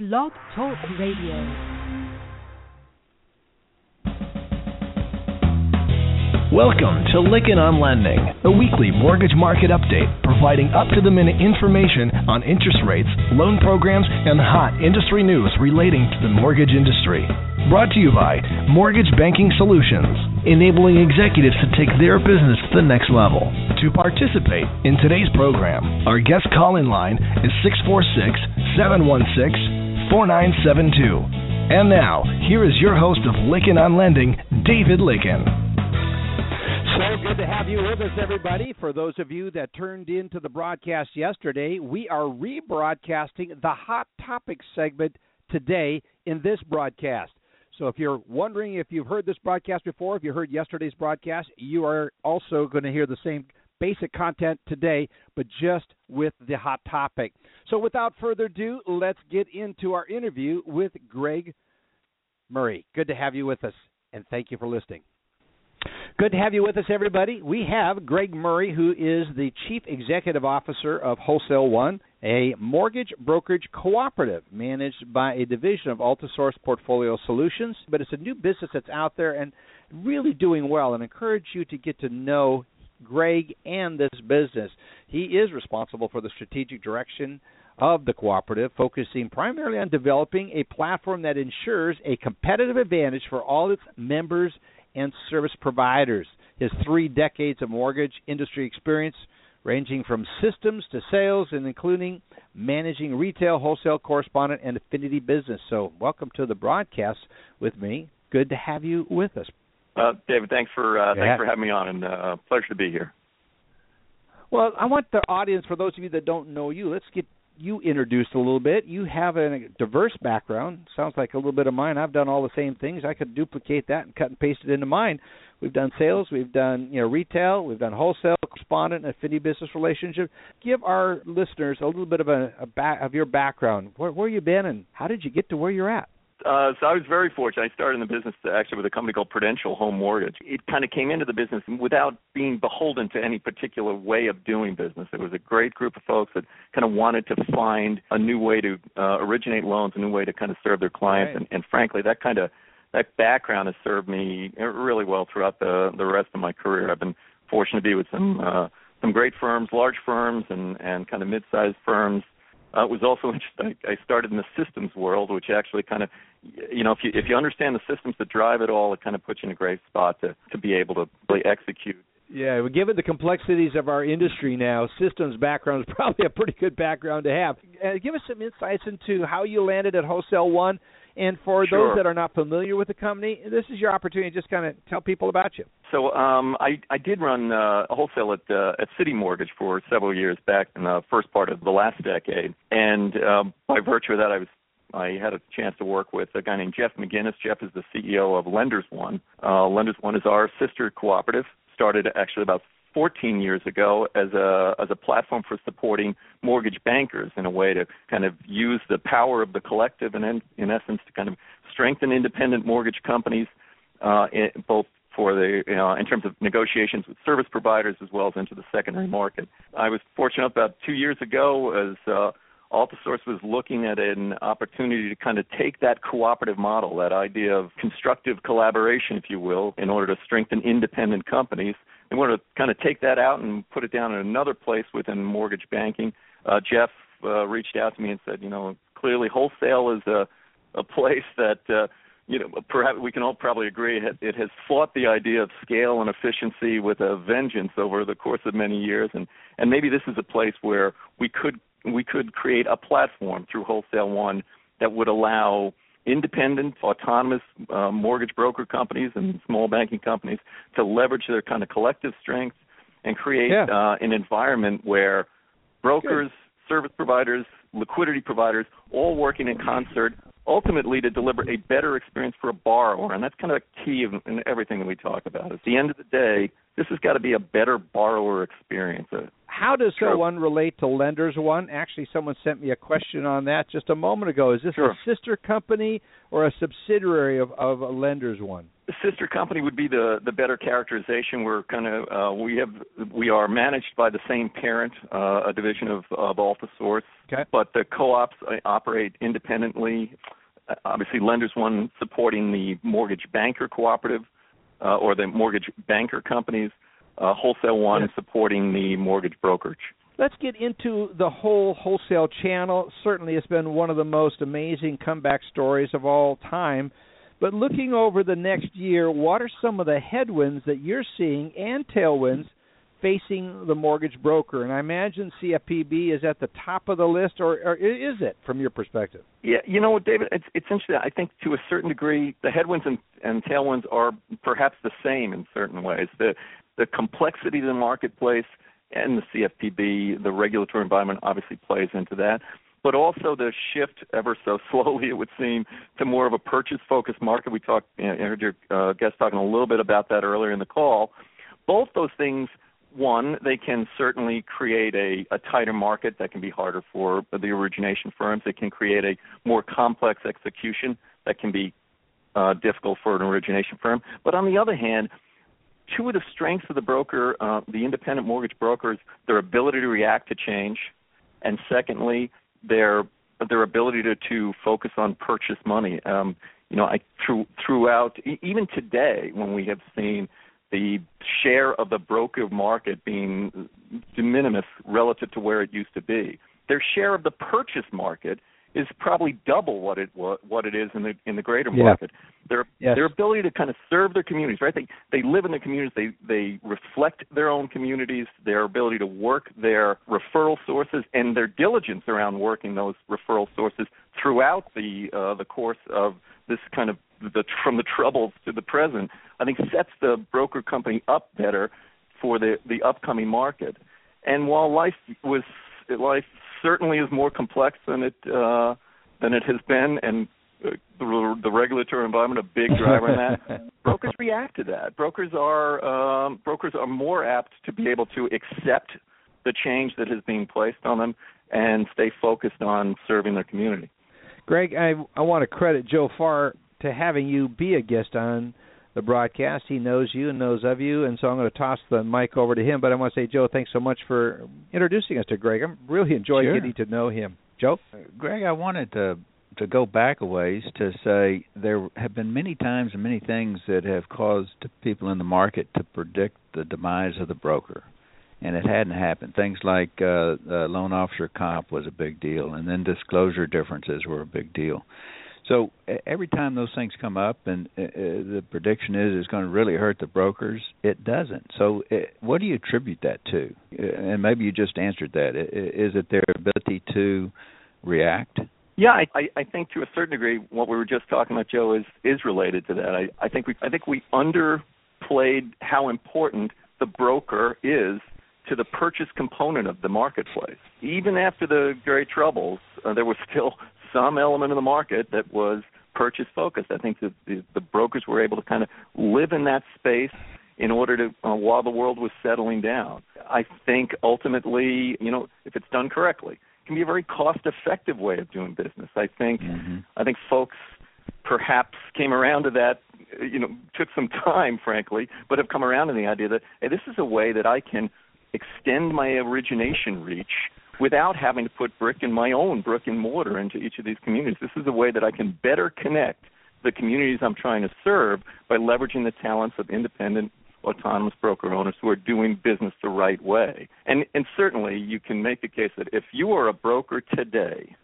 Blog Talk Radio. Welcome to Lykken on Lending, a weekly mortgage market update providing up to the minute information on interest rates, loan programs, and hot industry news relating to the mortgage industry. Brought to you by Mortgage Banking Solutions, enabling executives to take their business to the next level. To participate in today's program, our guest call in line is 646 716 4972. And now, here is your host of Lykken on Lending, David Lykken. So good to have you with us, everybody. For those of you that turned into the broadcast yesterday, we are rebroadcasting the Hot Topics segment today in this broadcast. So if you're wondering if you've heard this broadcast before, if you heard yesterday's broadcast, you are also going to hear the same basic content today, but just with the hot topic. So without further ado, let's get into our interview with Greg Murray. Good to have you with us, and thank you for listening. Good to have you with us, everybody. We have Greg Murray, who is the Chief Executive Officer of Wholesale One, a mortgage brokerage cooperative managed by a division of Altisource Portfolio Solutions. But it's a new business that's out there and really doing well, and I encourage you to get to know Greg and this business. He is responsible for the strategic direction of the cooperative, focusing primarily on developing a platform that ensures a competitive advantage for all its members and service providers. His three decades of mortgage industry experience, ranging from systems to sales and including managing retail, wholesale, correspondent, and affinity business. So, welcome to the broadcast with me. Good to have you with us. Uh, David, thanks for uh, yeah. thanks for having me on, and uh, pleasure to be here. Well, I want the audience, for those of you that don't know you, let's get you introduced a little bit. You have a diverse background. Sounds like a little bit of mine. I've done all the same things. I could duplicate that and cut and paste it into mine. We've done sales, we've done you know retail, we've done wholesale, correspondent, affinity business relationship. Give our listeners a little bit of a, a back of your background. Where where you been and how did you get to where you're at? Uh, so I was very fortunate. I started in the business actually with a company called Prudential Home Mortgage. It kind of came into the business without being beholden to any particular way of doing business. It was a great group of folks that kind of wanted to find a new way to uh, originate loans, a new way to kind of serve their clients, right. and, and frankly, that kind of that background has served me really well throughout the the rest of my career. I've been fortunate to be with some uh, some great firms, large firms, and and kind of mid-sized firms uh, it was also interesting. I started in the systems world, which actually kind of, you know, if you if you understand the systems that drive it all, it kind of puts you in a great spot to to be able to really execute. Yeah, given the complexities of our industry now, systems background is probably a pretty good background to have. Uh, give us some insights into how you landed at Wholesale One and for sure. those that are not familiar with the company, this is your opportunity to just kind of tell people about you. So um, I, I did run uh, wholesale at uh, at CitiMortgage for several years back in the first part of the last decade, and um, by virtue of that, I was I had a chance to work with a guy named Jeff McGinnis. Jeff is the CEO of Lenders One. Uh, Lenders One is our sister cooperative. Started actually about 14 years ago as a as a platform for supporting mortgage bankers in a way to kind of use the power of the collective and in, in essence to kind of strengthen independent mortgage companies uh, in, both for the you know, in terms of negotiations with service providers as well as into the secondary market. I was fortunate about two years ago as uh, Altisource was looking at an opportunity to kind of take that cooperative model, that idea of constructive collaboration, if you will, in order to strengthen independent companies they want to kind of take that out and put it down in another place within mortgage banking. Uh, Jeff uh, reached out to me and said, you know, clearly wholesale is a a place that uh, you know perhaps we can all probably agree it, it has fought the idea of scale and efficiency with a vengeance over the course of many years, and and maybe this is a place where we could we could create a platform through Wholesale One that would allow independent, autonomous uh, mortgage broker companies and small banking companies to leverage their kind of collective strengths and create yeah. uh, an environment where brokers, Good. service providers, liquidity providers, all working in concert, ultimately to deliver a better experience for a borrower. And that's kind of a key in, in everything that we talk about. At the end of the day, this has got to be a better borrower experience. How does sure. one relate to Lenders One? Actually, someone sent me a question on that just a moment ago. Is this sure. a sister company or a subsidiary of, of Lenders One? The sister company would be the the better characterization. We're kind of uh, we have we are managed by the same parent, uh, a division of of Altisource, okay. but the co-ops uh, operate independently. Uh, obviously, Lenders One supporting the mortgage banker cooperative uh, or the mortgage banker companies uh, Wholesale One yes. supporting the mortgage brokerage. Let's get into the whole wholesale channel. Certainly, it's been one of the most amazing comeback stories of all time. But looking over the next year, what are some of the headwinds that you're seeing and tailwinds facing the mortgage broker? And I imagine CFPB is at the top of the list, or, or is it from your perspective? Yeah, you know what, David, it's, it's interesting. I think to a certain degree, the headwinds and, and tailwinds are perhaps the same in certain ways. The the complexity of the marketplace and the CFPB, the regulatory environment obviously plays into that, but also the shift ever so slowly, it would seem, to more of a purchase-focused market. We talked, you know, I heard your uh, guest talking a little bit about that earlier in the call. Both those things one, they can certainly create a, a, tighter market that can be harder for the origination firms. It can create a more complex execution that can be uh, difficult for an origination firm. But on the other hand, two of the strengths of the broker, uh, the independent mortgage brokers, their ability to react to change, and secondly, their their ability to, to focus on purchase money. Um, you know, I through throughout even today when we have seen the share of the broker market being de minimis relative to where it used to be, their share of the purchase market is probably double what it what it is in the in the greater market. Yeah. Their yes. their ability to kind of serve their communities, right? They they live in the communities. They they reflect their own communities. Their ability to work their referral sources and their diligence around working those referral sources throughout the uh, the course of this kind of the from the troubles to the present, I think sets the broker company up better for the the upcoming market. And while life was life certainly is more complex than it uh, than it has been, and uh, the, the regulatory environment a big driver in that. brokers react to that. Brokers are um, brokers are more apt to be able to accept the change that is being placed on them and stay focused on serving their community. Greg, I I want to credit Joe Farr to having you be a guest on the broadcast. He knows you and knows of you, and so I'm going to toss the mic over to him. But I want to say, Joe, thanks so much for introducing us to Greg. I'm really enjoying sure. getting to know him. Joe, uh, Greg, I wanted to to go back a ways to say there have been many times and many things that have caused people in the market to predict the demise of the broker and it hadn't happened. Things like uh, uh, loan officer comp was a big deal, and then disclosure differences were a big deal. So every time those things come up, and the prediction is it's going to really hurt the brokers, it doesn't. So what do you attribute that to? And maybe you just answered that. Is it their ability to react? Yeah, I, I think to a certain degree, what we were just talking about, Joe, is is related to that. I, I think we I think we underplayed how important the broker is to the purchase component of the marketplace. Even after the great troubles, uh, there was still some element of the market that was purchase focused. I think that the, the brokers were able to kind of live in that space in order to uh, while the world was settling down. I think ultimately, you know, if it's done correctly, it can be a very cost effective way of doing business. I think mm-hmm. I think folks perhaps came around to that you know took some time frankly but have come around to the idea that hey this is a way that I can extend my origination reach without having to put brick in my own brick and mortar into each of these communities. This is a way that I can better connect the communities I'm trying to serve by leveraging the talents of independent autonomous broker owners who are doing business the right way. And and certainly you can make the case that if you are a broker today,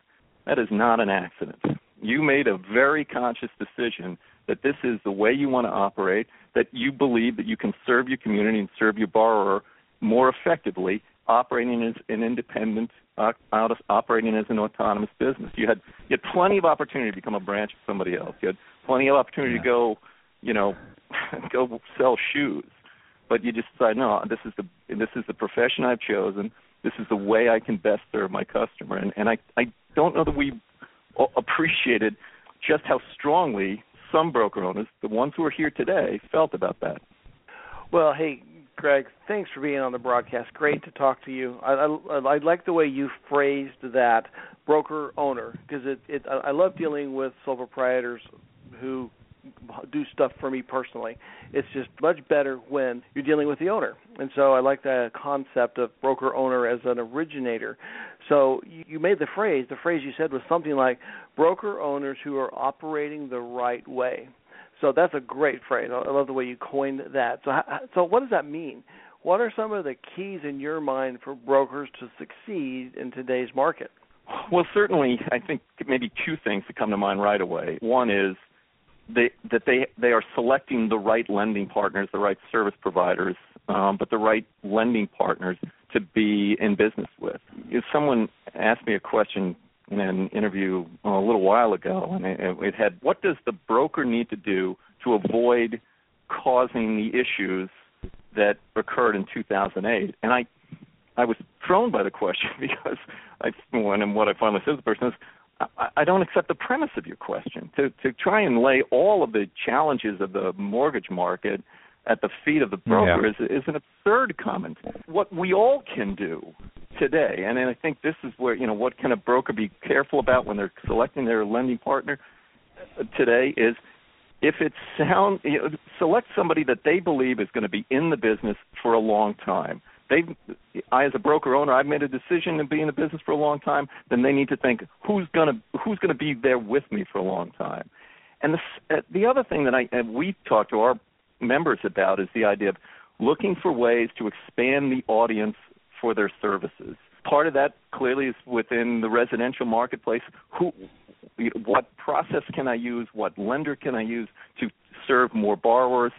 that is not an accident. You made a very conscious decision that this is the way you want to operate, that you believe that you can serve your community and serve your borrower more effectively operating as an independent, uh, out of, operating as an autonomous business. You had you had plenty of opportunity to become a branch of somebody else. You had plenty of opportunity yeah. to go, you know, go sell shoes, but you just decided, no, this is the this is the profession I've chosen. This is the way I can best serve my customer, and and I I don't know that we appreciated just how strongly some broker owners, the ones who are here today, felt about that. Well, hey, Greg, thanks for being on the broadcast. Great to talk to you. I, I, I like the way you phrased that broker owner because it, it I love dealing with sole proprietors who do stuff for me personally. It's just much better when you're dealing with the owner. And so I like the concept of broker owner as an originator. So you, you made the phrase, the phrase you said was something like broker owners who are operating the right way. So that's a great phrase. I love the way you coined that. So so what does that mean? What are some of the keys in your mind for brokers to succeed in today's market? Well, certainly, I think maybe two things that come to mind right away. One is they, that they they are selecting the right lending partners, the right service providers, um, but the right lending partners to be in business with. If someone asked me a question in an interview uh, a little while ago, and it, it had, "What does the broker need to do to avoid causing the issues that occurred in 2008?" And I I was thrown by the question because I when and what I finally said to the person is I, I don't accept the premise of your question. To to try and lay all of the challenges of the mortgage market at the feet of the broker yeah. is is an absurd comment. What we all can do today, and I think this is where you know what can a broker be careful about when they're selecting their lending partner today is if it's sound you know, select somebody that they believe is going to be in the business for a long time they I as a broker owner I've made a decision to be in the business for a long time, then they need to think who's going to who's going to be there with me for a long time. And the uh, the other thing that I and we talk to our members about is the idea of looking for ways to expand the audience for their services. Part of that clearly is within the residential marketplace. Who, what process can I use? What lender can I use to serve more borrowers?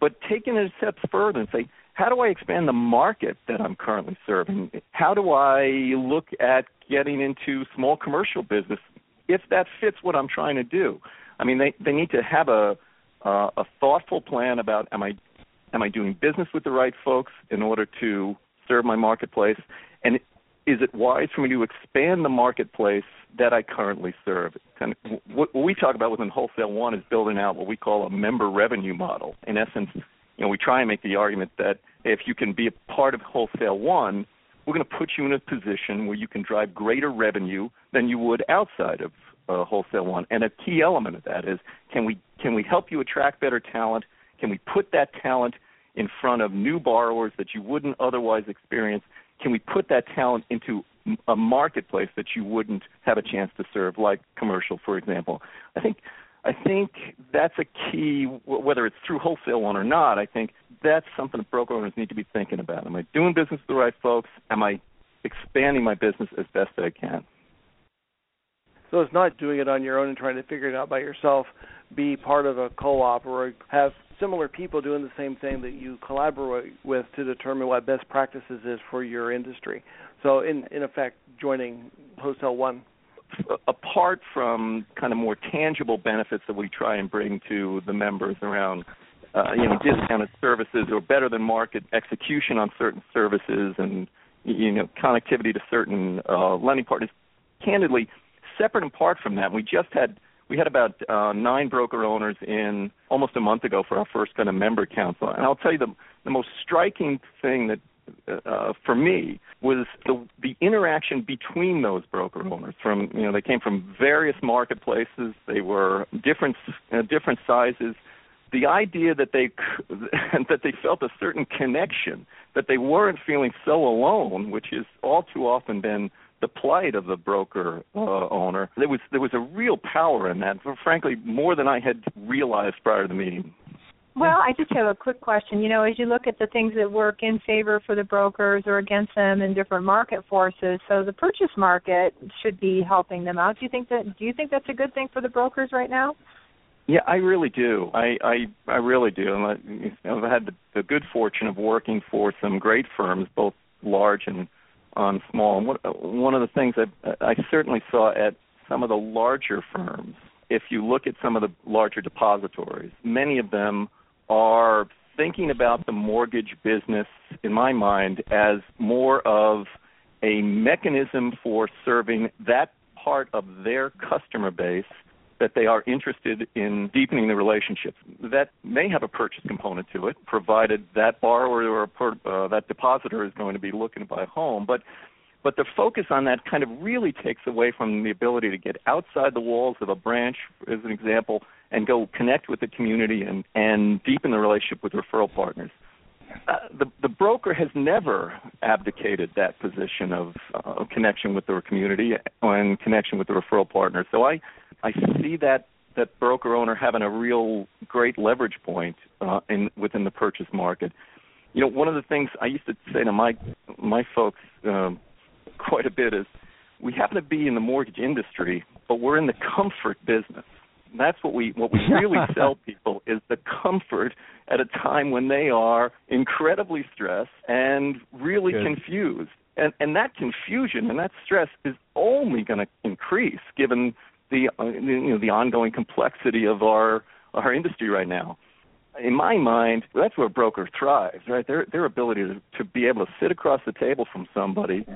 But taking it a step further and say, how do I expand the market that I'm currently serving? How do I look at getting into small commercial business if that fits what I'm trying to do? I mean, they they need to have a uh, a thoughtful plan about am I am I doing business with the right folks in order to serve my marketplace, and is it wise for me to expand the marketplace that I currently serve? Of, what we talk about within Wholesale One is building out what we call a member revenue model. In essence, you know, we try and make the argument that if you can be a part of Wholesale One, we're going to put you in a position where you can drive greater revenue than you would outside of uh, Wholesale One. And a key element of that is can we can we help you attract better talent? Can we put that talent in front of new borrowers that you wouldn't otherwise experience? Can we put that talent into a marketplace that you wouldn't have a chance to serve, like commercial, for example? I think I think that's a key, whether it's through wholesale one or not. I think that's something that broker owners need to be thinking about. Am I doing business with the right folks? Am I expanding my business as best that I can? So it's not doing it on your own and trying to figure it out by yourself. Be part of a co-op or have similar people doing the same thing that you collaborate with to determine what best practices is for your industry. So in in effect, joining Wholesale One apart from kind of more tangible benefits that we try and bring to the members around uh, you know discounted services or better than market execution on certain services and you know connectivity to certain uh, lending partners candidly separate and apart from that we just had we had about uh, nine broker owners in almost a month ago for our first kind of member council and I'll tell you the the most striking thing that uh, for me was the the interaction between those broker owners. From you know they came from various marketplaces. They were different uh, different sizes. The idea that they that they felt a certain connection, that they weren't feeling so alone, which is all too often been the plight of the broker uh, owner. There was there was a real power in that. Frankly, more than I had realized prior to the meeting. Well, I just have a quick question. You know, as you look at the things that work in favor for the brokers or against them in different market forces, so the purchase market should be helping them out. Do you think that do you think that's a good thing for the brokers right now? Yeah, I really do. I I, I really do. And I've had the, the good fortune of working for some great firms, both large and um, small. And what, one of the things that I certainly saw at some of the larger firms, if you look at some of the larger depositories, many of them are thinking about the mortgage business, in my mind, as more of a mechanism for serving that part of their customer base that they are interested in deepening the relationship. That may have a purchase component to it, provided that borrower or uh, that depositor is going to be looking to buy a home. But but the focus on that kind of really takes away from the ability to get outside the walls of a branch, as an example, and go connect with the community and and deepen the relationship with referral partners. Uh, the the broker has never abdicated that position of uh, connection with the community and connection with the referral partner. So I I see that that broker owner having a real great leverage point uh, in within the purchase market. You know, one of the things I used to say to my my folks um, quite a bit is we happen to be in the mortgage industry, but we're in the comfort business. that's what we what we really sell people is the comfort at a time when they are incredibly stressed and really Good. confused. And and that confusion and that stress is only going to increase given the uh, you know the ongoing complexity of our our industry right now. In my mind, that's where a broker thrives, right? Their their ability to, to be able to sit across the table from somebody,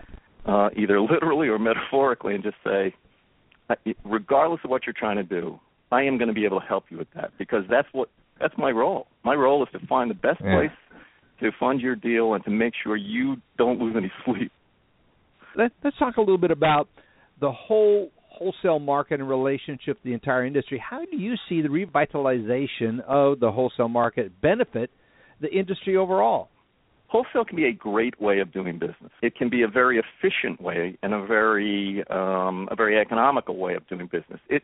uh, either literally or metaphorically, and just say, regardless of what you're trying to do, I am going to be able to help you with that because that's what that's my role. My role is to find the best yeah. place to fund your deal and to make sure you don't lose any sleep. Let, let's talk a little bit about the whole wholesale market and relationship to the entire industry. How do you see the revitalization of the wholesale market benefit the industry overall? Wholesale can be a great way of doing business. It can be a very efficient way and a very um, a very economical way of doing business. It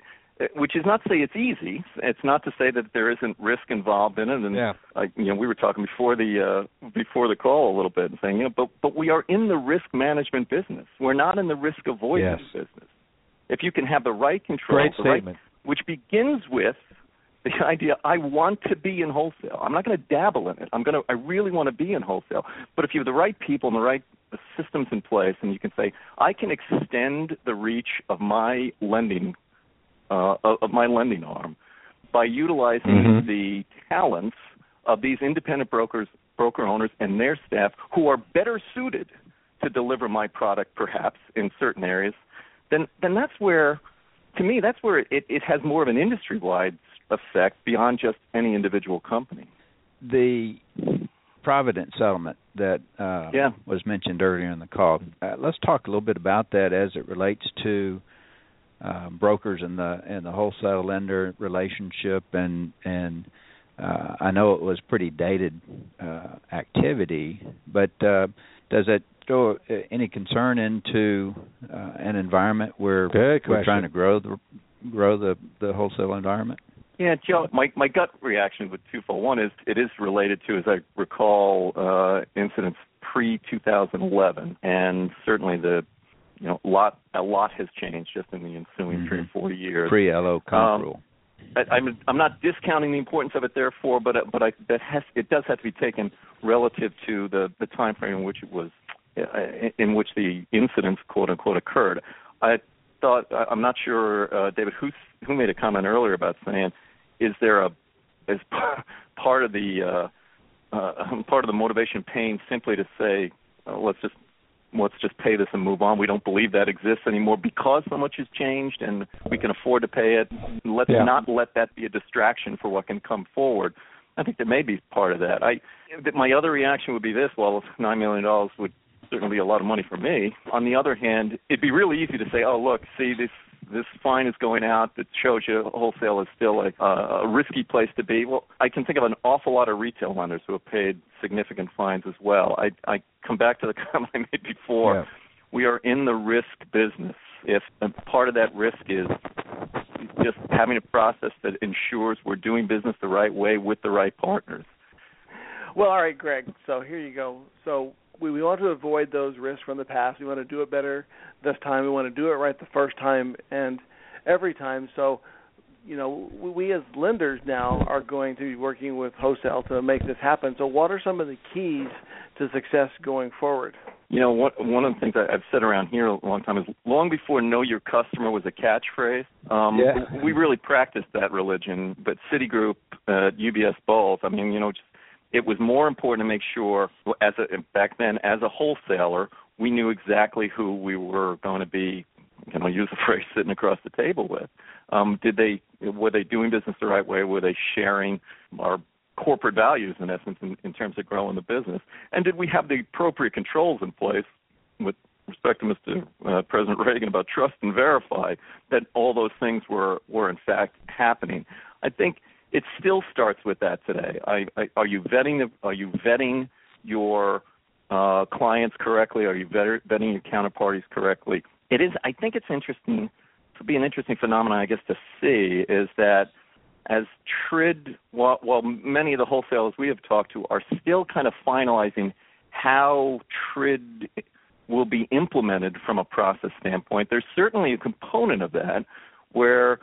which is not to say it's easy. It's not to say that there isn't risk involved in it. And yeah. like you know, we were talking before the uh, before the call a little bit, and saying you know, but but we are in the risk management business. We're not in the risk avoidance yes. business if you can have the right control, Great statement. Right, which begins with the idea I want to be in wholesale. I'm not going to dabble in it. I'm going to I really want to be in wholesale. But if you have the right people and the right systems in place and you can say I can extend the reach of my lending uh, of my lending arm by utilizing mm-hmm. the talents of these independent brokers broker owners and their staff who are better suited to deliver my product perhaps in certain areas then then that's where to me that's where it, it has more of an industry wide effect beyond just any individual company. The Provident settlement that uh, yeah. was mentioned earlier in the call. Uh, let's talk a little bit about that as it relates to uh, brokers and the and the wholesale lender relationship and and uh, I know it was pretty dated uh, activity, but uh, does it throw uh, any concern into uh, an environment where we're trying to grow the grow the the wholesale environment? Yeah, Joe. My my gut reaction with twofold. One is it is related to, as I recall, uh, incidents pre 2011, and certainly the you know lot a lot has changed just in the ensuing mm-hmm. three or four years. Pre LO comp um, rule. I, I'm I'm not discounting the importance of it, therefore, but but I, that has it does have to be taken relative to the the time frame in which it was in which the incidents quote unquote occurred. I thought I'm not sure, uh, David, who who made a comment earlier about saying, is there a is part of the uh, uh, part of the motivation pain simply to say, uh, let's just let's just pay this and move on. We don't believe that exists anymore because so much has changed and we can afford to pay it. Let's yeah. not let that be a distraction for what can come forward. I think there may be part of that. I my other reaction would be this: well, nine million dollars would certainly be a lot of money for me. On the other hand, it'd be really easy to say, oh, look, see, this this fine is going out that shows you wholesale is still a, a risky place to be. Well, I can think of an awful lot of retail lenders who have paid significant fines as well. I, I come back to the comment I made before. Yeah. We are in the risk business. If part of that risk is just having a process that ensures we're doing business the right way with the right partners. Well, all right, Greg. So here you go. So we, we want to avoid those risks from the past. We want to do it better this time. We want to do it right the first time and every time. So, you know, we, we as lenders now are going to be working with wholesale to make this happen. So, what are some of the keys to success going forward? You know, what, one of the things I've said around here a long time is long before "Know Your Customer" was a catchphrase. Um, yeah. we really practiced that religion. But Citigroup, uh, UBS, both. I mean, you know, just it was more important to make sure as a back then as a wholesaler we knew exactly who we were going to be you know use the phrase sitting across the table with? Um, did they were they doing business the right way? Were they sharing our corporate values in essence in, in terms of growing the business? And did we have the appropriate controls in place with respect to Mr. Uh, President Reagan about trust and verify that all those things were were in fact happening? I think it still starts with that today. I, I, are you vetting the, are you vetting your uh, clients correctly? Are you vetting your counterparties correctly? It is. I think it's interesting. To be an interesting phenomenon, I guess, to see is that as TRID, while, while many of the wholesalers we have talked to are still kind of finalizing how TRID will be implemented from a process standpoint, there's certainly a component of that where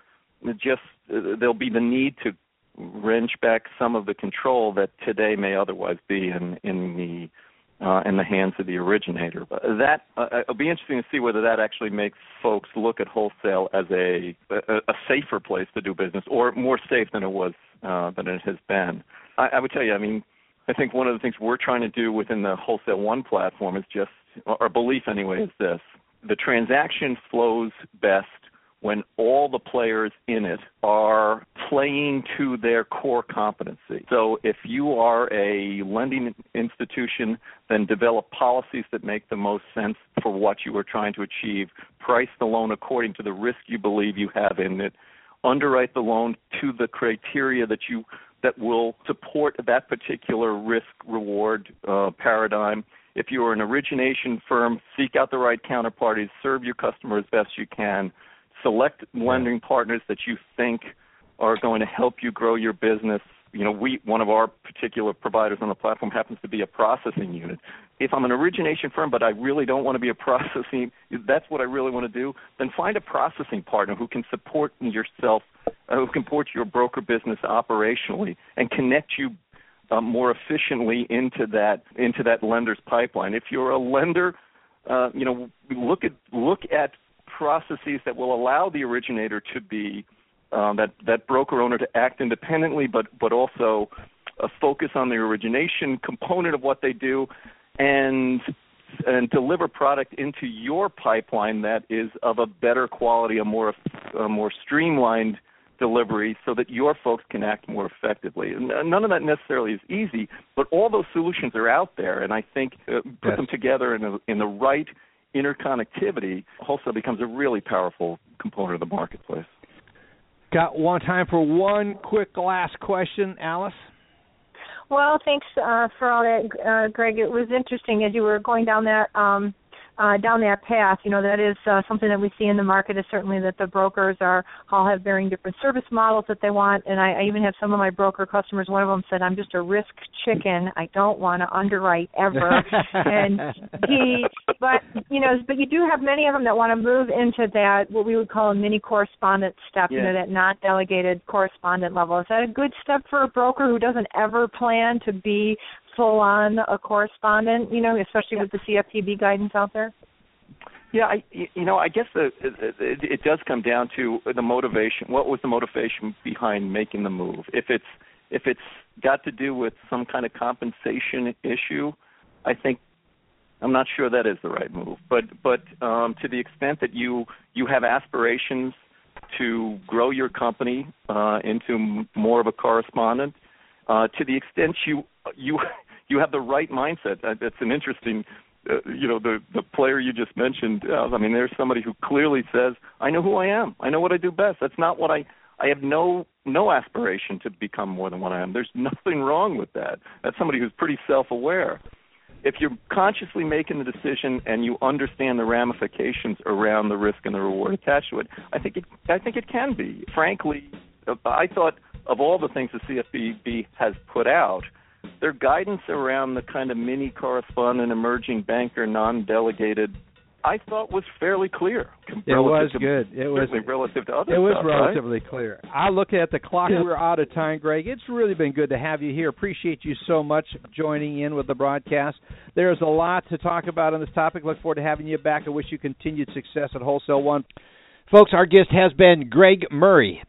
just uh, there'll be the need to wrench back some of the control that today may otherwise be in in the uh, in the hands of the originator. But that uh, it'll be interesting to see whether that actually makes folks look at wholesale as a a, a safer place to do business, or more safe than it was uh, than it has been. I, I would tell you, I mean, I think one of the things we're trying to do within the Wholesale One platform is just our belief anyway is this: the transaction flows best when all the players in it are playing to their core competency. So if you are a lending institution, then develop policies that make the most sense for what you are trying to achieve. Price the loan according to the risk you believe you have in it. Underwrite the loan to the criteria that you that will support that particular risk reward uh, paradigm. If you are an origination firm, seek out the right counterparties, serve your customer as best you can select lending partners that you think are going to help you grow your business. You know, we one of our particular providers on the platform happens to be a processing unit. If I'm an origination firm, but I really don't want to be a processing, that's what I really want to do. Then find a processing partner who can support yourself, uh, who can support your broker business operationally, and connect you uh, more efficiently into that into that lender's pipeline. If you're a lender, uh, you know, look at look at processes that will allow the originator to be um, that that broker owner to act independently, but but also uh, focus on the origination component of what they do, and and deliver product into your pipeline that is of a better quality, a more a more streamlined delivery, so that your folks can act more effectively. And none of that necessarily is easy, but all those solutions are out there, and I think uh, put yes. them together in a, in the right interconnectivity, wholesale becomes a really powerful component of the marketplace. Got one time for one quick last question, Alice. Well, thanks uh, for all that, uh, Greg. It was interesting as you were going down that um, uh, down that path. You know, that is uh, something that we see in the market is certainly that the brokers are all have varying different service models that they want. And I, I even have some of my broker customers. One of them said, "I'm just a risk chicken. I don't want to underwrite ever." and he, but you know, but you do have many of them that want to move into that what we would call a mini correspondent step. Yeah. You know, that not delegated correspondent level. Is that a good step for a broker who doesn't ever plan to be full on a correspondent, you know, especially with the CFPB guidance out there? Yeah, I you know I guess the, it, it does come down to the motivation. What was the motivation behind making the move? If it's if it's got to do with some kind of compensation issue, I think I'm not sure that is the right move. But but um, to the extent that you you have aspirations to grow your company uh, into more of a correspondent, uh, to the extent you you you have the right mindset. That's an interesting, uh, you know, the the player you just mentioned. Uh, I mean, there's somebody who clearly says, "I know who I am. I know what I do best." That's not what I. I have no no aspiration to become more than what I am. There's nothing wrong with that. That's somebody who's pretty self-aware. If you're consciously making the decision and you understand the ramifications around the risk and the reward attached to it, I think it I think it can be. Frankly, I thought of all the things the CFPB has put out, their guidance around the kind of mini correspondent, emerging banker, non-delegated, I thought was fairly clear. It was good. It was relative to other. It was stuff, relatively right? clear. I look at the clock. Yeah. We're out of time, Greg. It's really been good to have you here. Appreciate you so much joining in with the broadcast. There's a lot to talk about on this topic. Look forward to having you back. I wish you continued success at Wholesale One. Folks, our guest has been Greg Murray,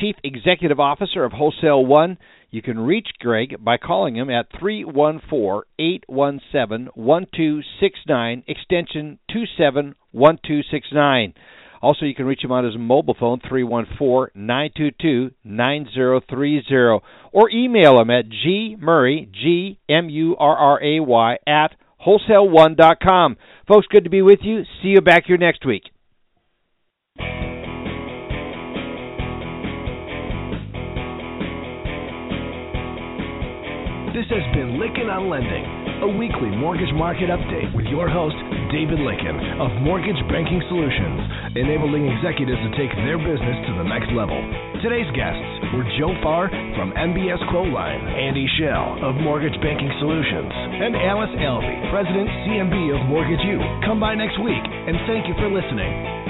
Chief Executive Officer of Wholesale One. You can reach Greg by calling him at 314 817 1269, extension 271269. Also, you can reach him on his mobile phone, 314 922 9030, or email him at gmurray, G M U R R A Y, at wholesale1.com. Folks, good to be with you. See you back here next week. This has been Lykken on Lending, a weekly mortgage market update with your host, David Lykken of Mortgage Banking Solutions, enabling executives to take their business to the next level. Today's guests were Joe Farr from MBS Quoteline, Andy Shell of Mortgage Banking Solutions, and Alice Alvey, President CMB of Mortgage U. Come by next week, and thank you for listening.